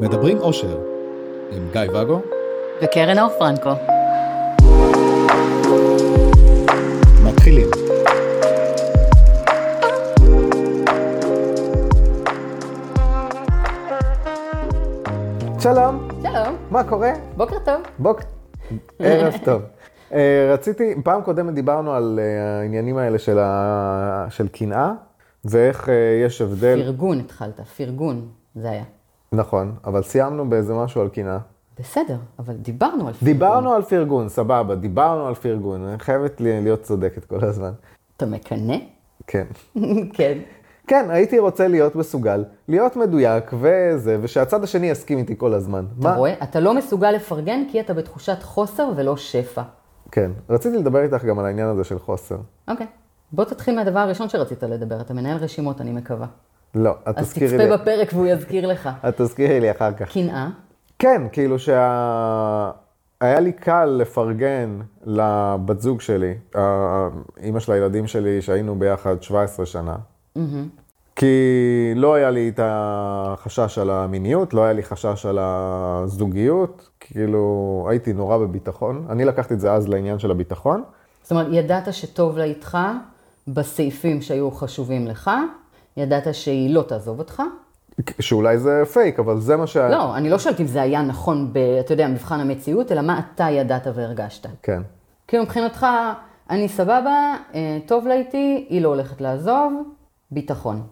מדברים אושר, עם גיא ואגו וקרן אור פרנקו. מתחילים. שלום, שלום, מה קורה? בוקר טוב. בוק... ערב טוב. אה, רציתי, פעם קודמת דיברנו על אה, העניינים האלה של, ה... של קנאה, ואיך אה, יש הבדל, פרגון התחלת, פרגון, זה היה. נכון, אבל סיימנו באיזה משהו על קנאה. בסדר, אבל דיברנו על פרגון. דיברנו על פרגון, סבבה, דיברנו על פרגון, אני חייבת להיות צודקת כל הזמן. אתה מקנא? כן. כן. כן, הייתי רוצה להיות מסוגל, להיות מדויק וזה, ושהצד השני יסכים איתי כל הזמן. אתה רואה? אתה לא מסוגל לפרגן כי אתה בתחושת חוסר ולא שפע. כן. רציתי לדבר איתך גם על העניין הזה של חוסר. אוקיי. בוא תתחיל מהדבר הראשון שרצית לדבר, אתה מנהל רשימות, אני מקווה. לא, את אז תזכירי לי. תצפה בפרק והוא יזכיר לך. את תזכירי לי אחר כך. קנאה, כן, כאילו שה... היה לי קל לפרגן לבת זוג שלי, אימא של הילדים שלי, שהיינו ביחד 17 שנה. כי לא היה לי את החשש על המיניות, לא היה לי חשש על הזוגיות, כאילו הייתי נורא בביטחון. אני לקחתי את זה אז לעניין של הביטחון. זאת אומרת, ידעת שטוב לה איתך בסעיפים שהיו חשובים לך, ידעת שהיא לא תעזוב אותך. שאולי זה פייק, אבל זה מה ש... לא, אני לא שואלת אם זה היה נכון, ב, אתה יודע, מבחן המציאות, אלא מה אתה ידעת והרגשת. כן. כי מבחינתך, אני סבבה, אה, טוב לה איתי, היא לא הולכת לעזוב, ביטחון.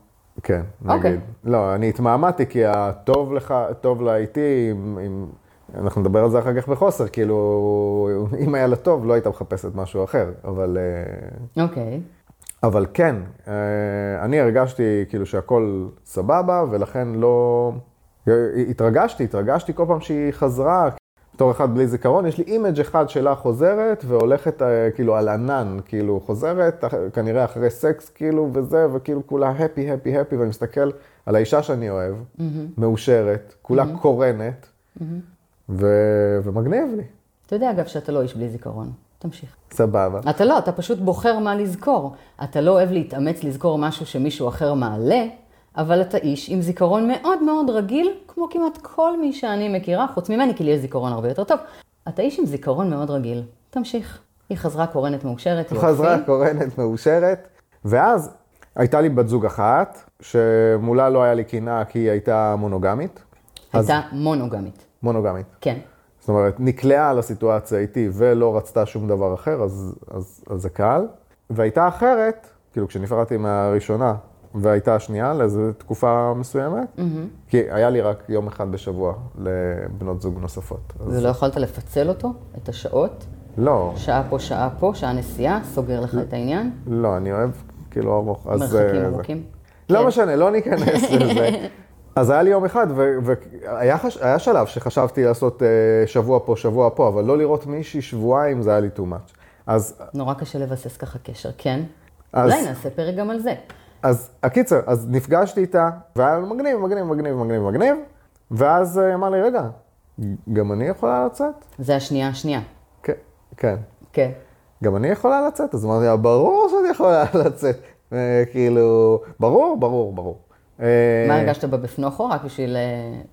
כן, אוקיי. נגיד. לא, אני התמהמהתי כי הטוב לך, טוב לה איתי, אם, אם, אנחנו נדבר על זה אחר כך בחוסר, כאילו, אם היה לה טוב, לא היית מחפשת משהו אחר, אבל, אה, אוקיי. אבל כן, אה, אני הרגשתי כאילו שהכל סבבה, ולכן לא... התרגשתי, התרגשתי כל פעם שהיא חזרה, בתור אחד בלי זיכרון, יש לי image אחד שלה חוזרת והולכת אה, כאילו על ענן, כאילו חוזרת, כנראה אחרי סקס כאילו וזה, וכאילו כולה happy, happy, happy, ואני מסתכל על האישה שאני אוהב, מאושרת, כולה קורנת, ו- ומגניב לי, אתה יודע, אגב, שאתה לא איש בלי זיכרון. תמשיך. סבבה. אתה לא, אתה פשוט בוחר מה לזכור. אתה לא אוהב להתאמץ לזכור משהו שמישהו אחר מעלה, אבל אתה איש עם זיכרון מאוד מאוד רגיל, כמו כמעט כל מי שאני מכירה, חוץ ממני, כי לי יש זיכרון הרבה יותר טוב. אתה איש עם זיכרון מאוד רגיל. תמשיך. היא חזרה קורנת מאושרת, יופי. חזרה קורנת מאושרת, ואז הייתה לי בת זוג אחת, שמולה לא היה לי קנאה כי היא הייתה מונוגמית. אז הייתה מונוגמית. מונוגמית. כן. זאת אומרת, נקלעה לסיטואציה איתי ולא רצתה שום דבר אחר, אז, אז, אז זה קל. והייתה אחרת, כאילו כשנפרדתי מהראשונה, והייתה השנייה לאיזו תקופה מסוימת, כי היה לי רק יום אחד בשבוע לבנות זוג נוספות. אז ולא יכולת לפצל אותו, את השעות? לא, שעה פה, שעה פה, שעה נסיעה, סוגר לך את העניין? לא, אני אוהב כאילו ארוך. מרחקים אה, ארוכים? לא כן. משנה, לא ניכנס לזה. אז היה לי יום אחד, והיה חש... שלב שחשבתי לעשות אה, שבוע פה, שבוע פה, אבל לא לראות מישהי שבועיים, זה היה לי too much. אז, נורא קשה לבסס ככה קשר, כן? אז, אולי נעשה פרק גם על זה. אז הקיצר, אז נפגשתי איתה, והיה מגניב, מגניב, מגניב, מגניב, מגניב, ואז אה, אמר לי, רגע, גם אני יכולה לצאת? זה השנייה השנייה. כן, כן. כן. גם אני יכולה לצאת? אז אמרתי לה, ברור שאני יכולה לצאת. כאילו, ברור, ברור, ברור. אה, מה הרגשת בבפנוכו? רק בשביל אה,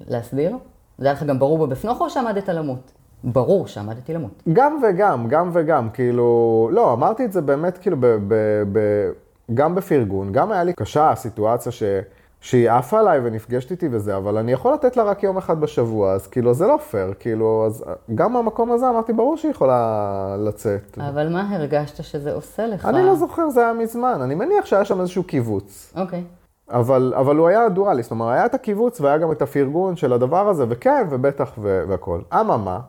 להסביר? זה היה לך גם ברור בבפנוכו או שעמדת למות? ברור שעמדתי למות. גם וגם, גם וגם, כאילו, לא, אמרתי את זה באמת כאילו ב, ב, ב, גם בפרגון, גם היה לי קשה הסיטואציה ש, שהיא עפה עליי ונפגשת איתי וזה, אבל אני יכול לתת לה רק יום אחד בשבוע, אז כאילו זה לא פייר, כאילו, אז גם מהמקום הזה אמרתי, ברור שהיא יכולה לצאת. אבל מה הרגשת שזה עושה לך? אני לא זוכר, זה היה מזמן, אני מניח שהיה שם איזשהו קיבוץ. אוקיי. אבל, אבל הוא היה דואלי, זאת אומרת, היה את הקיבוץ והיה גם את הפרגון של הדבר הזה, וכן, ובטח ו- והכל. אממה,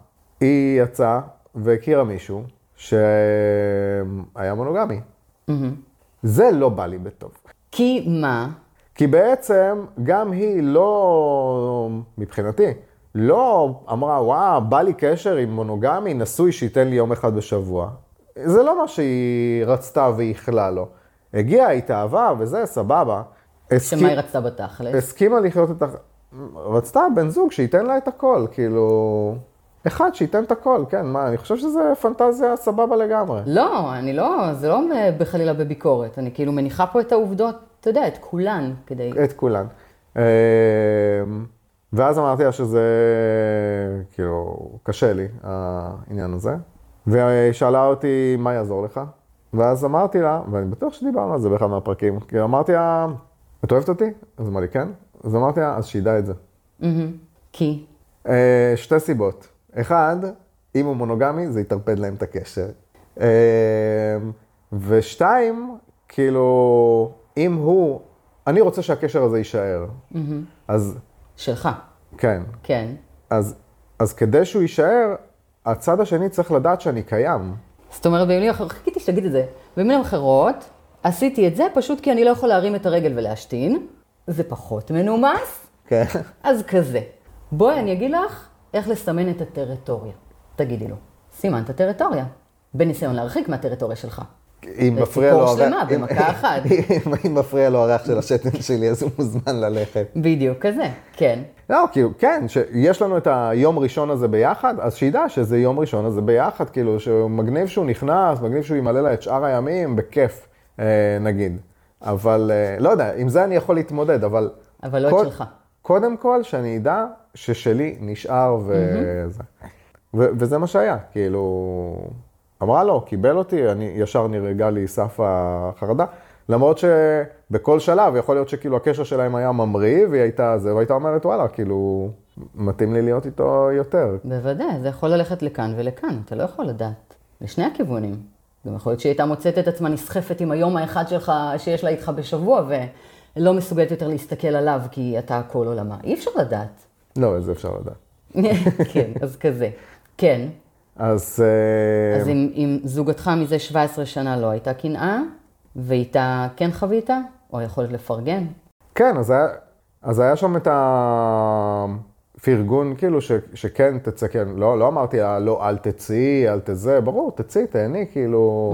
היא יצאה והכירה מישהו שהיה מונוגמי. מהמם. זה לא בא לי בטוב. כי מה? כי בעצם גם היא לא, מבחינתי, לא אמרה, וואו, בא לי קשר עם מונוגמי נשוי שייתן לי יום אחד בשבוע. זה לא מה שהיא רצתה וייחלה לו. הגיעה, התאהבה וזה, סבבה. הסכים- שמה היא רצתה בתכלס? הסכימה לחיות את ה... רצתה בן זוג שייתן לה את הכל, כאילו... אחד שייתן את הכל, כן, מה, אני חושב שזה פנטזיה סבבה לגמרי. לא, אני לא, זה לא בחלילה בביקורת. אני כאילו מניחה פה את העובדות, אתה יודע, את כולן, כדי... את כולן. אה, ואז אמרתי לה שזה, כאילו, קשה לי, העניין הזה. והיא שאלה אותי, מה יעזור לך? ואז אמרתי לה, ואני בטוח שדיברנו על זה באחד מהפרקים, כי אמרתי לה, את אוהבת אותי? אז אמרה לי, כן. אז אמרתי לה, אז שידע את זה. כי? אה, שתי סיבות. אחד, אם הוא מונוגמי, זה יטרפד להם את הקשר. אה, ושתיים, כאילו, אם הוא, אני רוצה שהקשר הזה יישאר. אז שלך. כן. כן. אז, אז כדי שהוא יישאר, הצד השני צריך לדעת שאני קיים. זאת אומרת, במילים אחרות, חיכיתי שתגיד את זה. במילים אחרות, עשיתי את זה פשוט כי אני לא יכול להרים את הרגל ולהשתין. זה פחות מנומס, כן. אז כזה. בואי אני אגיד לך איך לסמן את הטריטוריה. תגידי לו, סימנת את הטריטוריה. בניסיון להרחיק מהטריטוריה שלך. אם מפריע לו... הריח- שלמה במכה אחת. אם- מפריע לו הריח של השתן שלי, אז הוא מוזמן ללכת. בדיוק כזה, כן. לא, כאילו, כן, שיש לנו את היום ראשון הזה ביחד, אז שידע שזה יום ראשון הזה ביחד, כאילו, שמגניב שהוא נכנס, מגניב שהוא ימלא לה את שאר הימים, בכיף, אה, נגיד. אבל, אה, לא יודע, עם זה אני יכול להתמודד, אבל... אבל לא את קוד- שלך. קודם כל, שאני אדע ששלי נשאר וזה. ו- וזה מה שהיה, כאילו... אמרה לו, קיבל אותי, אני ישר נרגע לי סף החרדה. למרות שבכל שלב, יכול להיות שכאילו הקשר שלהם היה ממריא, והיא הייתה זה, והייתה אומרת, וואלה, כאילו, מתאים לי להיות איתו יותר. בוודאי, זה יכול ללכת לכאן ולכאן, אתה לא יכול לדעת. לשני הכיוונים. גם יכול להיות שהיא הייתה מוצאת את עצמה נסחפת עם היום האחד שלך, שיש לה איתך בשבוע, ולא מסוגלת יותר להסתכל עליו, כי אתה כל עולמה. אי אפשר לדעת. לא, את זה אפשר לדעת. כן, אז כזה. כן, אז... אה, אז אם, אם זוגתך מזה 17 שנה לא הייתה קנאה, ואיתה כן חווית, או יכולת לפרגן, כן, אז היה, אז היה שם את הפרגון, כאילו, ש, שכן תצא, כן, לא, לא אמרתי לה, לא, אל תצאי, אל תזה, ברור, תצאי, תהני, כאילו,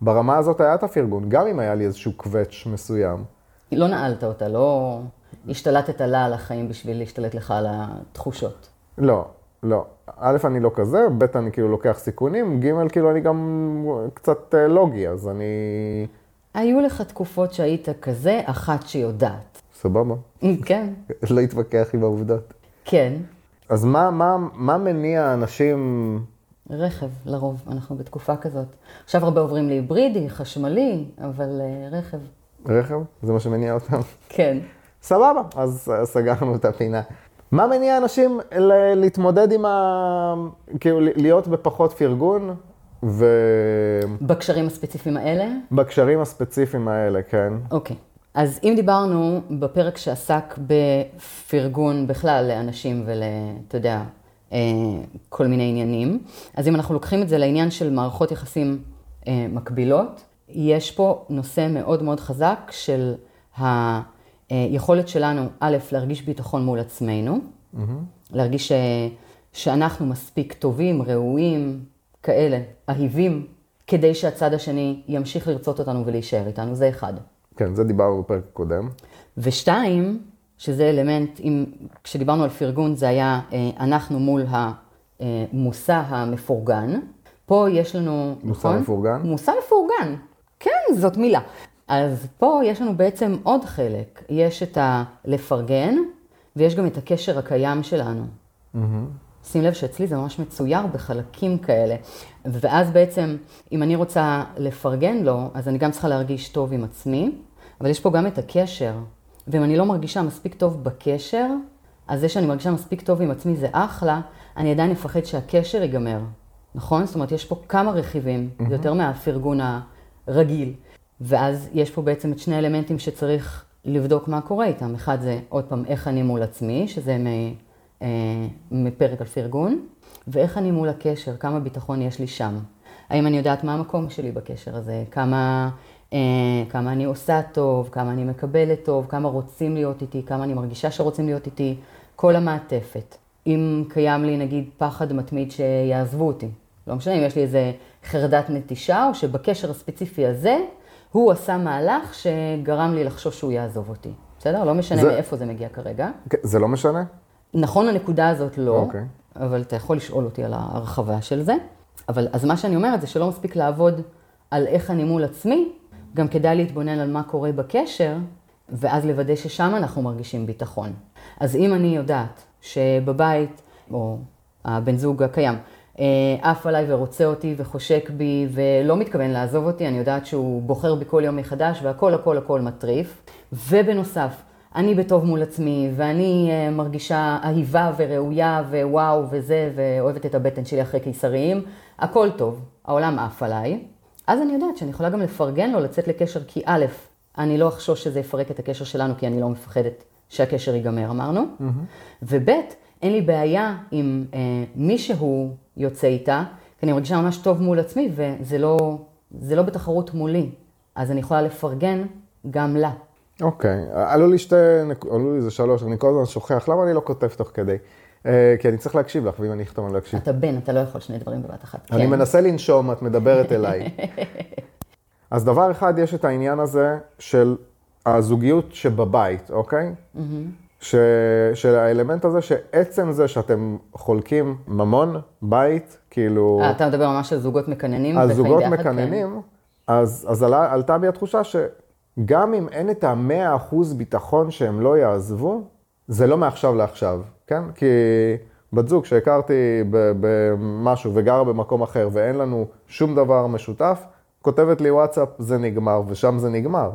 ברמה הזאת היה את הפרגון, גם אם היה לי איזשהו קווץ' מסוים. לא נעלת אותה, לא השתלטת לה על החיים בשביל להשתלט לך על התחושות. לא, לא. א', אני לא כזה, ב', אני כאילו לוקח סיכונים, ג', כאילו, אני גם קצת אה, לוגי, אז אני... היו לך תקופות שהיית כזה, אחת שיודעת. סבבה. כן, לא להתווכח עם העובדות. כן. אז מה, מה, מה מניע אנשים... רכב, לרוב, אנחנו בתקופה כזאת. עכשיו הרבה עוברים להיברידי, חשמלי, אבל אה, רכב. רכב? זה מה שמניע אותם? כן. סבבה, אז אה, סגרנו את הפינה. מה מניע אנשים ל- להתמודד עם ה... כאילו, להיות בפחות פרגון בקשרים הספציפיים האלה? ובקשרים הספציפיים האלה, כן. אוקיי. אז אם דיברנו בפרק שעסק בפרגון בכלל לאנשים ול... אתה יודע, אה, כל מיני עניינים, אז אם אנחנו לוקחים את זה לעניין של מערכות יחסים אה, מקבילות, יש פה נושא מאוד מאוד חזק של היכולת שלנו, א', להרגיש ביטחון מול עצמנו, להרגיש ש... שאנחנו מספיק טובים, ראויים, כאלה, אהיבים, כדי שהצד השני ימשיך לרצות אותנו ולהישאר איתנו, זה אחד. כן, זה דיברנו בפרק הקודם. ושתיים, שזה אלמנט, אם, כשדיברנו על פרגון זה היה אה, אנחנו מול המושא המפורגן. פה יש לנו, מושא נכון? מפורגן? מושא מפורגן, כן, זאת מילה. אז פה יש לנו בעצם עוד חלק, יש את הלפרגן ויש גם את הקשר הקיים שלנו. שים לב שאצלי זה ממש מצויר בחלקים כאלה. ואז בעצם, אם אני רוצה לפרגן לו, אז אני גם צריכה להרגיש טוב עם עצמי, אבל יש פה גם את הקשר. ואם אני לא מרגישה מספיק טוב בקשר, אז זה שאני מרגישה מספיק טוב עם עצמי זה אחלה, אני עדיין אפחד שהקשר ייגמר, נכון? זאת אומרת, יש פה כמה רכיבים, mm-hmm. יותר מהפרגון הרגיל. ואז יש פה בעצם את שני האלמנטים שצריך לבדוק מה קורה איתם. אחד זה, עוד פעם, איך אני מול עצמי, שזה מ... אה, מפרק על פרגון, ואיך אני מול הקשר, כמה ביטחון יש לי שם. האם אני יודעת מה המקום שלי בקשר הזה, כמה, כמה אני עושה טוב, כמה אני מקבלת טוב, כמה רוצים להיות איתי, כמה אני מרגישה שרוצים להיות איתי, כל המעטפת. אם קיים לי נגיד פחד מתמיד שיעזבו אותי, לא משנה אם יש לי איזה חרדת נטישה, או שבקשר הספציפי הזה, הוא עשה מהלך שגרם לי לחשוש שהוא יעזוב אותי. בסדר? לא משנה זה- מאיפה זה מגיע כרגע. כן, זה לא משנה? נכון, הנקודה הזאת לא, אוקיי. אבל אתה יכול לשאול אותי על ההרחבה של זה. אבל אז מה שאני אומרת זה שלא מספיק לעבוד על איך אני מול עצמי, גם כדאי להתבונן על מה קורה בקשר, ואז לוודא ששם אנחנו מרגישים ביטחון. אז אם אני יודעת שבבית, או הבן זוג הקיים, אה, עף עליי ורוצה אותי וחושק בי ולא מתכוון לעזוב אותי, אני יודעת שהוא בוחר בי כל יום מחדש והכל הכל הכל מטריף. ובנוסף, אני בטוב מול עצמי ואני אה, מרגישה אהיבה וראויה ווואו וזה, ואוהבת את הבטן שלי אחרי קיסריים, הכל טוב, העולם עף עליי. אז אני יודעת שאני יכולה גם לפרגן לו לצאת לקשר, כי א', אני לא אחשוש שזה יפרק את הקשר שלנו, כי אני לא מפחדת שהקשר ייגמר, אמרנו. Mm-hmm. וב', אין לי בעיה אם אה, מישהו יוצא איתה, כי אני מרגישה ממש טוב מול עצמי, וזה לא, זה לא בתחרות מולי. אז אני יכולה לפרגן גם לה. אוקיי, עלו לי שתי, עלו לי איזה שלוש, אני כל הזמן שוכח, למה אני לא כותב תוך כדי? אה, כי אני צריך להקשיב לך, ואם אני אכתוב אני לא אקשיב. אתה בן, אתה לא יכול שני דברים בבת אחת. אני כן. מנסה לנשום, את מדברת אליי. אז דבר אחד, יש את העניין הזה של הזוגיות שבבית, אוקיי? ש... של האלמנט הזה שעצם זה שאתם חולקים ממון, בית, כאילו... אה, אתה מדבר ממש על זוגות מקננים על זוגות כן. מקננים, אז, אז עלה, עלתה בי התחושה שגם אם אין את המאה אחוז ביטחון שהם לא יעזבו, זה לא מעכשיו לעכשיו, כן? כי בת זוג שהכרתי במשהו וגרה במקום אחר ואין לנו שום דבר משותף, כותבת לי וואטסאפ, זה נגמר, ושם זה נגמר.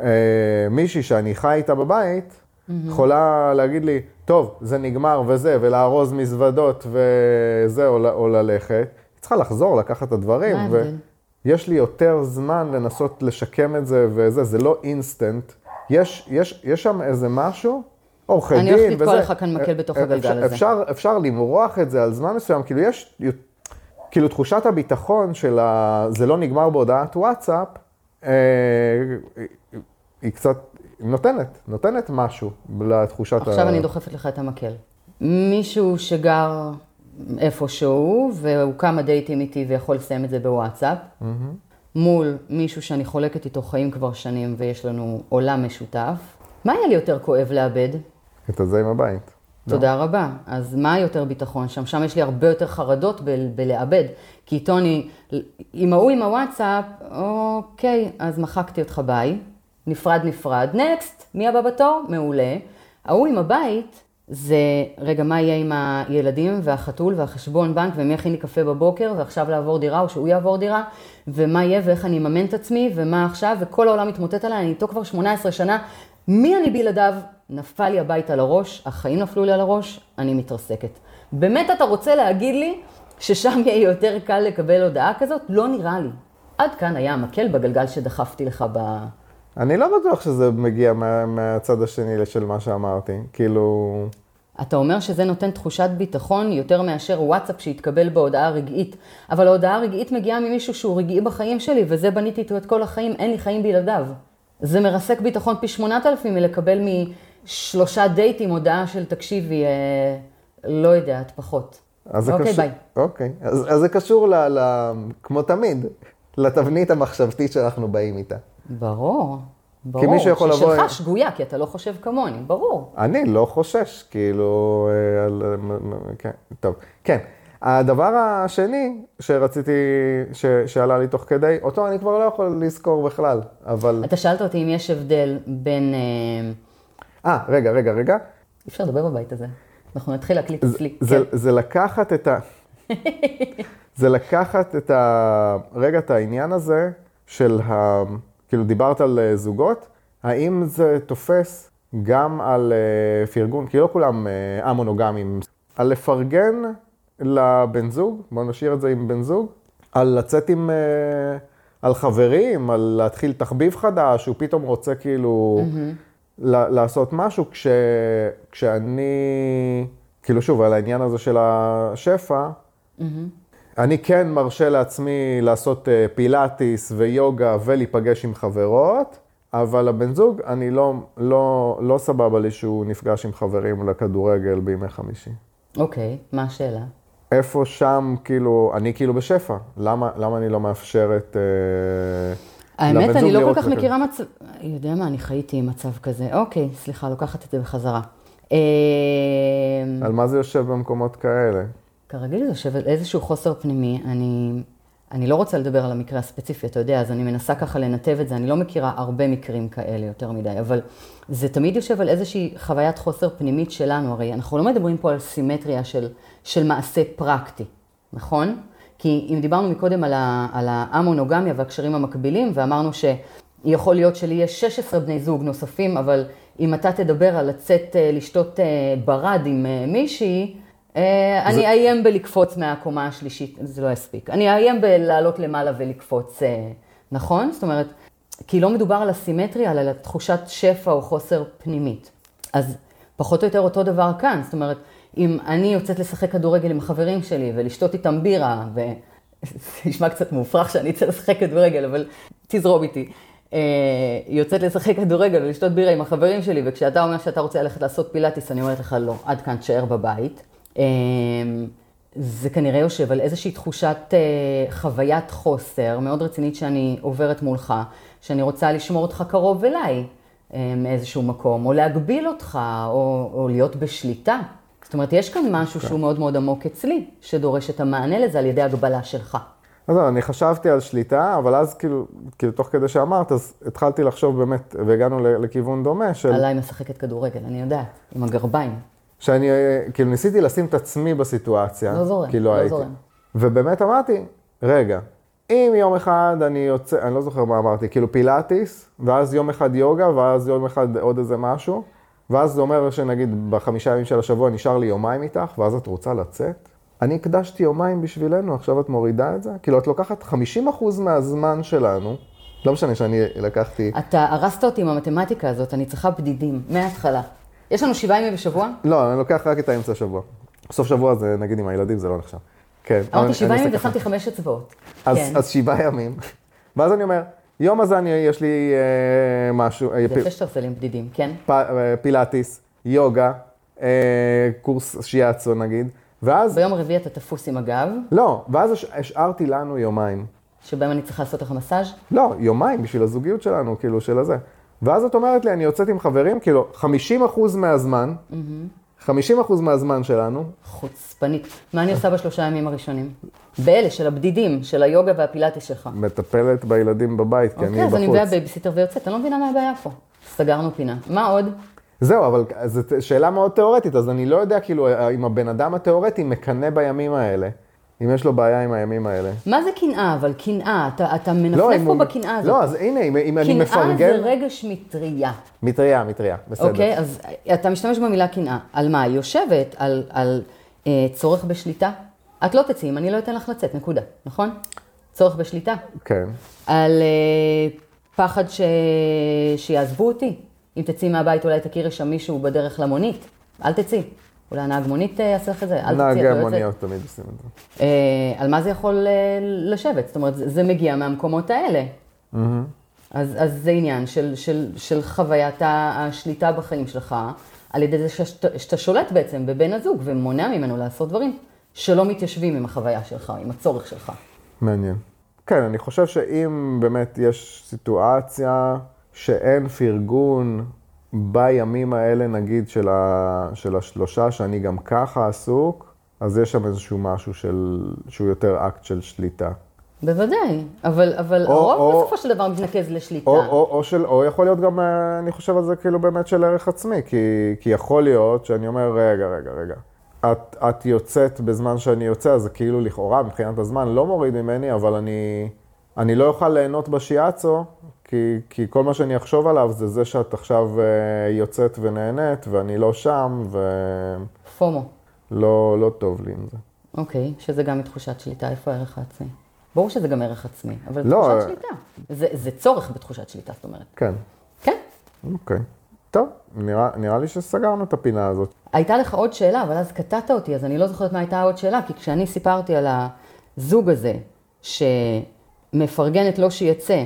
אה, מישהי שאני חי איתה בבית, יכולה להגיד לי, טוב, זה נגמר וזה, ולארוז מזוודות וזה, או, או ללכת. היא צריכה לחזור, לקחת את הדברים. מה ההבדל? יש לי יותר זמן לנסות לשקם את זה וזה, זה לא אינסטנט. יש, יש, יש שם איזה משהו, עורכי דין אני וזה. הולכת לתקוע לך כאן מקל בתוך אה, הגלגל אפשר, הזה. אפשר, אפשר למרוח את זה על זמן מסוים, כאילו יש, כאילו תחושת הביטחון של ה... זה לא נגמר בהודעת וואטסאפ, אה, היא- היא קצת נותנת, נותנת משהו לתחושת עכשיו אני דוחפת לך את המקל. מישהו שגר איפשהו, והוא כמה דייטים איתי ויכול לסיים את זה בוואטסאפ, מול מישהו שאני חולקת איתו חיים כבר שנים ויש לנו עולם משותף, מה היה לי יותר כואב לאבד? את הזה עם הבית. תודה רבה. אז מה יותר ביטחון שם? שם יש לי הרבה יותר חרדות ב- בלאבד. כי איתו אני, עם ההוא עם הוואטסאפ, אוקיי, אז מחקתי אותך ביי, נפרד נפרד, נקסט, מי הבא בתור? מעולה. ההוא עם הבית, זה, רגע, מה יהיה עם הילדים והחתול והחשבון בנק ומי יכין לי קפה בבוקר ועכשיו לעבור דירה או שהוא יעבור דירה ומה יהיה ואיך אני אממן את עצמי ומה עכשיו וכל העולם מתמוטט עליי, אני איתו כבר 18 שנה, מי אני בלעדיו? נפל לי הבית על הראש, החיים נפלו לי על הראש, אני מתרסקת. באמת אתה רוצה להגיד לי ששם יהיה יותר קל לקבל הודעה כזאת? לא נראה לי. עד כאן היה המקל בגלגל שדחפתי לך ב... אני לא בטוח שזה מגיע מה, מהצד השני של מה שאמרתי. כאילו, אתה אומר שזה נותן תחושת ביטחון יותר מאשר וואטסאפ שהתקבל בהודעה רגעית. אבל ההודעה הרגעית מגיעה ממישהו שהוא רגעי בחיים שלי, וזה בניתי איתו את כל החיים, אין לי חיים בלעדיו. זה מרסק ביטחון פי 8,000 מלקבל משלושה דייטים הודעה של תקשיבי, אה, לא יודעת, פחות. אז אוקיי, קשור, ביי. אוקיי, אז, אז זה קשור, ל, ל, כמו תמיד, לתבנית המחשבתית שאנחנו באים איתה. ברור, ברור. מישהו יכול לבוא- ששלך שגויה, כי אתה לא חושב כמוני, ברור. אני לא חושש, כאילו, אה, על, מ- כן, טוב, כן. הדבר השני שרציתי, ש, שעלה לי תוך כדי, אותו אני כבר לא יכול לזכור בכלל, אבל... אתה שאלת אותי אם יש הבדל בין... אה, אה, רגע, רגע, רגע. אי אפשר לדבר בבית הזה. אנחנו נתחיל להקליט זה, אצלי. זה, כן. זה לקחת את ה... זה לקחת את ה... רגע, את העניין הזה של ה... כאילו, דיברת על אה, זוגות, האם זה תופס גם על אה, פרגון, כי לא כולם אה, א-מונוגמים, על לפרגן לבן זוג, בואו נשאיר את זה עם בן זוג, על לצאת עם... על חברים, על להתחיל תחביב חדש, הוא פתאום רוצה כאילו ל- לעשות משהו, כש, כשאני, כאילו שוב, על העניין הזה של השפע, אני כן מרשה לעצמי לעשות אה, פילאטיס ויוגה ולהיפגש עם חברות, אבל הבן זוג, אני לא, לא, לא סבבה לי שהוא נפגש עם חברים לכדורגל בימי חמישי. אוקיי, מה השאלה? איפה שם, כאילו, אני כאילו בשפע, למה, למה אני לא מאפשרת אה, האמת, אני לא כל כך? מכירה מצב... יודע מה, אני חייתי עם מצב כזה. אוקיי, סליחה, לוקחת את זה בחזרה. על מה זה יושב במקומות כאלה? כרגיל זה על איזשהו חוסר פנימי. אני, אני לא רוצה לדבר על המקרה הספציפי, אתה יודע, אז אני מנסה ככה לנתב את זה, אני לא מכירה הרבה מקרים כאלה יותר מדי, אבל זה תמיד יושב על איזושהי חוויית חוסר פנימית שלנו, הרי אנחנו לא מדברים פה על סימטריה של, של מעשה פרקטי, נכון? כי אם דיברנו מקודם על, על המונוגמיה והקשרים המקבילים, ואמרנו שיכול להיות שלי יש 16 בני זוג נוספים, אבל אם אתה תדבר על לצאת אה, לשתות אה, ברד עם אה, מישהי, אני אאיים בלקפוץ מהקומה השלישית, זה לא יספיק. אני אאיים בלעלות למעלה ולקפוץ, נכון? זאת אומרת, כי לא מדובר על הסימטריה, אלא על תחושת שפע או חוסר פנימית. אז פחות או יותר אותו דבר כאן, זאת אומרת, אם אני יוצאת לשחק כדורגל עם החברים שלי ולשתות איתם בירה, וזה נשמע קצת מופרך שאני אצא לשחק כדורגל, אבל תזרום איתי. יוצאת לשחק כדורגל ולשתות בירה עם החברים שלי, וכשאתה אומר שאתה רוצה ללכת לעשות פילאטיס, אני אומרת לך, לא, עד כאן תשאר בבית. זה כנראה יושב על איזושהי תחושת חוויית חוסר מאוד רצינית שאני עוברת מולך, שאני רוצה לשמור אותך קרוב אליי מאיזשהו מקום, או להגביל אותך, או, או להיות בשליטה. זאת אומרת, יש כאן משהו okay. שהוא מאוד מאוד עמוק אצלי, שדורש את המענה לזה על ידי הגבלה שלך. אז לא, אני חשבתי על שליטה, אבל אז כאילו, כאילו תוך כדי שאמרת, אז התחלתי לחשוב באמת, והגענו לכיוון דומה של... עליי משחקת כדורגל, אני יודעת, עם הגרביים. שאני, כאילו ניסיתי לשים את עצמי בסיטואציה. לא זורם, כאילו לא הייתי. זורם. ובאמת אמרתי, רגע, אם יום אחד אני יוצא, אני לא זוכר מה אמרתי, כאילו פילאטיס, ואז יום אחד יוגה, ואז יום אחד עוד איזה משהו, ואז זה אומר שנגיד בחמישה ימים של השבוע נשאר לי יומיים איתך, ואז את רוצה לצאת? אני הקדשתי יומיים בשבילנו, עכשיו את מורידה את זה? כאילו, את לוקחת 50% מהזמן שלנו, לא משנה שאני לקחתי... אתה הרסת אותי עם המתמטיקה הזאת, אני צריכה בדידים, מההתחלה. יש לנו שבעה ימים בשבוע? לא, אני לוקח רק את האמצע השבוע. סוף שבוע זה, נגיד, עם הילדים, זה לא נחשב. כן. אמרתי שבעה ימים. ושמתי חמש אצבעות. אז, כן. אז שבעה ימים. ואז אני אומר, יום הזה אני, יש לי אה, משהו, אה, זה פ, יפה שאתה עושה לי עם בדידים, כן? פ, אה, פילאטיס, יוגה, אה, קורס שיאצו נגיד, ואז, ביום הרביעי אתה תפוס עם הגב, לא, ואז הש- השארתי לנו יומיים. שבהם אני צריכה לעשות לך מסאז'. לא, יומיים בשביל הזוגיות שלנו, כאילו, של הזה. ואז את אומרת לי, אני יוצאת עם חברים, כאילו, 50% מהזמן, 50% מהזמן שלנו, חוצפנית. מה אני עושה בשלושה ימים הראשונים? באלה של הבדידים, של היוגה והפילאטיס שלך. מטפלת בילדים בבית, כי אוקיי, אני אז אני מביאה בחוץ. בייביסיטר ויוצאת, אני לא מבינה מה הבעיה פה. סגרנו פינה. מה עוד? זהו, אבל זו שאלה מאוד תיאורטית, אז אני לא יודע, כאילו, אם הבן אדם התיאורטי מקנא בימים האלה, אם יש לו בעיה עם הימים האלה. מה זה קנאה? אבל קנאה, אתה, אתה לא, מנפנף אם פה הוא- בקנאה הזאת. לא, אז הנה, אם, אם אני קנאה מפרגן... זה רגש מטריה, מטריה, מטריה, בסדר. אוקיי? אז אתה משתמש במילה קנאה. על מה? היא יושבת על, על אה, צורך בשליטה. את לא תצאי אם אני לא אתן לך לצאת, נקודה, נכון? צורך בשליטה. כן. על אה, פחד ש... שיעזבו אותי. אם תצאי מהבית אולי תכירי שם מישהו בדרך למונית. אל תצאי. אולי הנהג מונית אה, יעשה לך את זה, אל לא נהגי יוצאת. המוניות תמיד עושים את זה. אה, על מה זה יכול אה, לשבת? זאת אומרת, זה, מגיע מהמקומות האלה. אז, אז זה עניין של, של, של חוויית השליטה בחיים שלך, על ידי זה שאתה שולט בעצם בבן הזוג ומונע ממנו לעשות דברים שלא מתיישבים עם החוויה שלך, עם הצורך שלך. מעניין. כן, אני חושב שאם באמת יש סיטואציה שאין פרגון בימים האלה, נגיד, של, ה, של השלושה, שאני גם ככה עסוק, אז יש שם איזשהו משהו של, שהוא יותר אקט של שליטה. בוודאי, אבל, אבל או- הרוב או- בסופו של דבר מתנקז לשליטה. או, או, או, של, או יכול להיות גם, אה, אני חושב על זה כאילו באמת של ערך עצמי, כי, כי יכול להיות שאני אומר, רגע, רגע, רגע. את, את יוצאת בזמן שאני יוצא, אז זה כאילו לכאורה, מבחינת הזמן, לא מוריד ממני, אבל אני, אני לא אוכל ליהנות בשיאצו, כי, כי כל מה שאני אחשוב עליו זה זה שאת עכשיו אה, יוצאת ונהנית, ואני לא שם, פומו, ולא לא טוב לי עם זה. אוקיי, שזה גם מתחושת שליטה, איפה הערך העצמי? ברור שזה גם ערך עצמי, אבל לא, תחושת אה- שליטה. זה, זה צורך בתחושת שליטה, זאת אומרת. כן, כן. אוקיי. טוב, נראה, נראה לי שסגרנו את הפינה הזאת. הייתה לך עוד שאלה, אבל אז קטעת אותי, אז אני לא זוכרת מה הייתה העוד שאלה, כי כשאני סיפרתי על הזוג הזה, שמפרגנת לו שיצא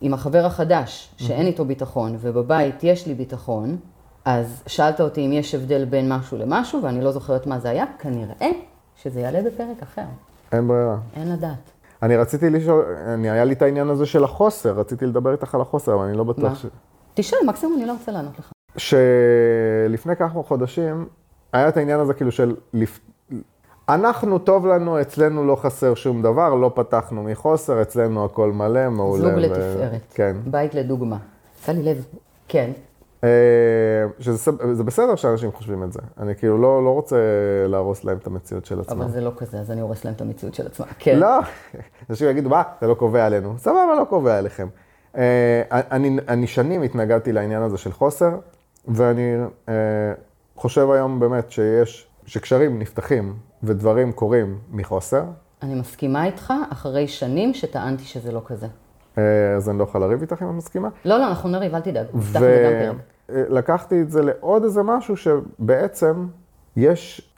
עם החבר החדש, שאין איתו ביטחון, ובבית יש לי ביטחון, אז שאלת אותי אם יש הבדל בין משהו למשהו, ואני לא זוכרת מה זה היה, כנראה שזה יעלה בפרק אחר. אין ברירה. אין לדעת. אני רציתי לשאול, אני, היה לי את העניין הזה של החוסר, רציתי לדבר איתך על החוסר, אבל אני לא בטוח מה? ש... תשאל, מקסימום אני לא רוצה לענות לך. שלפני כמה חודשים, היה את העניין הזה כאילו של... לפ... אנחנו, טוב לנו, אצלנו לא חסר שום דבר, לא פתחנו מחוסר, אצלנו הכל מלא, מעולה. זוג לתפארת. כן. בית לדוגמה. עשה לי לב. כן. אה, שזה בסדר שאנשים חושבים את זה. אני כאילו לא, לא רוצה להרוס להם את המציאות של עצמם. אבל זה לא כזה, אז אני הורס להם את המציאות של עצמם. כן. לא, אנשים יגידו, מה, זה לא קובע עלינו. סבבה, לא קובע עליכם. אה, אני, אני שנים התנגדתי לעניין הזה של חוסר, ואני אה, חושב היום באמת שיש, שקשרים נפתחים ודברים קורים מחוסר, אני מסכימה איתך אחרי שנים שטענתי שזה לא כזה. אה, אז אני לא יכול לריב איתך אם את מסכימה. לא, לא, אנחנו נריב, אל תדאג. ולקחתי את זה לעוד איזה משהו שבעצם יש,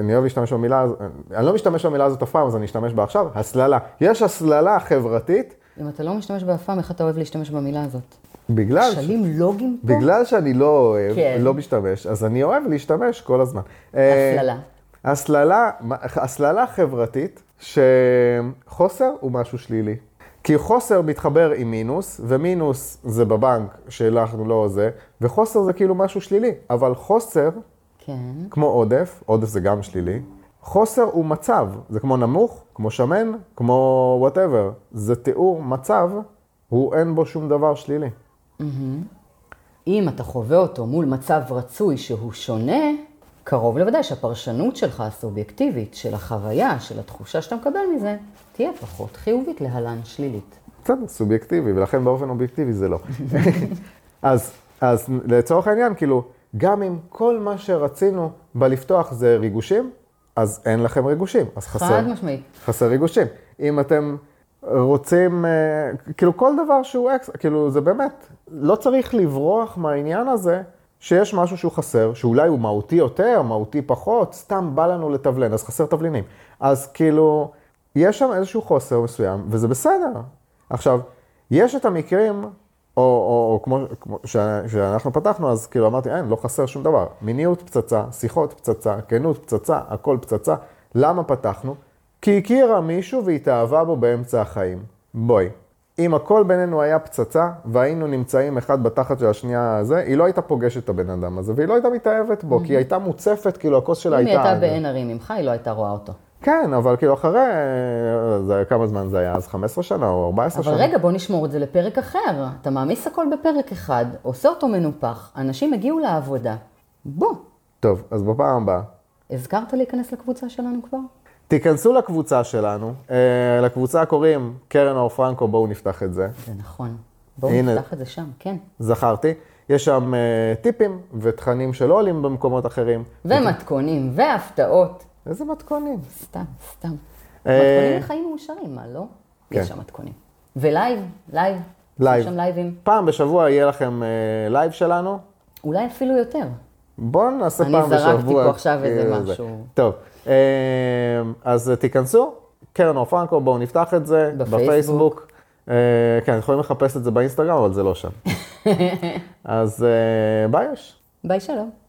אני אוהב להשתמש במילה הזאת, אני לא משתמש במילה הזאת אף פעם, אז אני אשתמש בה עכשיו, הסללה. יש הסללה חברתית אם אתה לא משתמש באף פעם, איך אתה אוהב להשתמש במילה הזאת? בגלל, ש- כשלים לוגיים פה? בגלל שאני לא אוהב, כן. לא משתמש, אז אני אוהב להשתמש כל הזמן. אה, הסללה. הסללה, הסללה חברתית שחוסר הוא משהו שלילי. כי חוסר מתחבר עם מינוס, ומינוס זה בבנק שאנחנו לא זה, וחוסר זה כאילו משהו שלילי. אבל חוסר, כן. כמו עודף, עודף זה גם שלילי, חוסר הוא מצב, זה כמו נמוך, כמו שמן, כמו whatever. זה תיאור מצב, הוא אין בו שום דבר שלילי. אם אתה חווה אותו מול מצב רצוי שהוא שונה, קרוב לוודאי שהפרשנות שלך הסובייקטיבית, של החוויה, של התחושה שאתה מקבל מזה, תהיה פחות חיובית להלן שלילית. בסדר, סובייקטיבי, ולכן באופן אובייקטיבי זה לא. אז, אז לצורך העניין, כאילו, גם אם כל מה שרצינו בלפתוח זה ריגושים, אז אין לכם ריגושים, אז חסר, חד משמעית. חסר ריגושים. אם אתם רוצים, אה, כאילו כל דבר שהוא אקס, כאילו זה באמת, לא צריך לברוח מהעניין הזה שיש משהו שהוא חסר, שאולי הוא מהותי יותר, מהותי פחות, סתם בא לנו לתבלן, אז חסר תבלינים. אז כאילו, יש שם איזשהו חוסר מסוים, וזה בסדר. עכשיו, יש את המקרים, או, או, או כמו, כמו ש, שאנחנו פתחנו, אז כאילו אמרתי, אין, לא חסר שום דבר. מיניות פצצה, שיחות פצצה, כנות פצצה, הכל פצצה. למה פתחנו? כי הכירה מישהו והתאהבה בו באמצע החיים. בואי, אם הכל בינינו היה פצצה, והיינו נמצאים אחד בתחת של השנייה הזה, היא לא הייתה פוגשת את הבן אדם הזה, והיא לא הייתה מתאהבת בו, כי היא הייתה מוצפת, כאילו הכוס שלה אם הייתה... היא הייתה בעין הרים ממך, היא לא הייתה רואה אותו. כן, אבל כאילו אחרי, זה, כמה זמן זה היה? אז 15 שנה או 14 אבל שנה? רגע, בוא נשמור את זה לפרק אחר. אתה מעמיס הכל בפרק אחד, עושה אותו מנופח, אנשים הגיעו לעבודה. בוא, טוב, אז בפעם הבאה. הזכרת להיכנס לקבוצה שלנו כבר? תיכנסו לקבוצה שלנו, אה, לקבוצה קוראים קרן אור פרנקו, בואו נפתח את זה. זה נכון. בואו הנה. נפתח את זה שם, כן. זכרתי. יש שם אה, טיפים ותכנים שלא עולים במקומות אחרים. ומתכונים, והפתעות. איזה מתכונים. סתם, סתם. אה, מתכונים לחיים מאושרים, מה לא? כן. יש שם מתכונים. ו live, live. live. יש שם לייבים. פעם בשבוע יהיה לכם live שלנו. אולי אפילו יותר. בואו נעשה אני פעם בשבוע. זרקתי פה עכשיו איזה משהו. טוב, אה, אז תיכנסו, קרן אור פרנקו, בואו נפתח את זה. בפייסבוק. בפייסבוק. אה, כן, יכולים לחפש את זה באינסטגרם, אבל זה לא שם. אז אה, ביי יש. ביי שלום.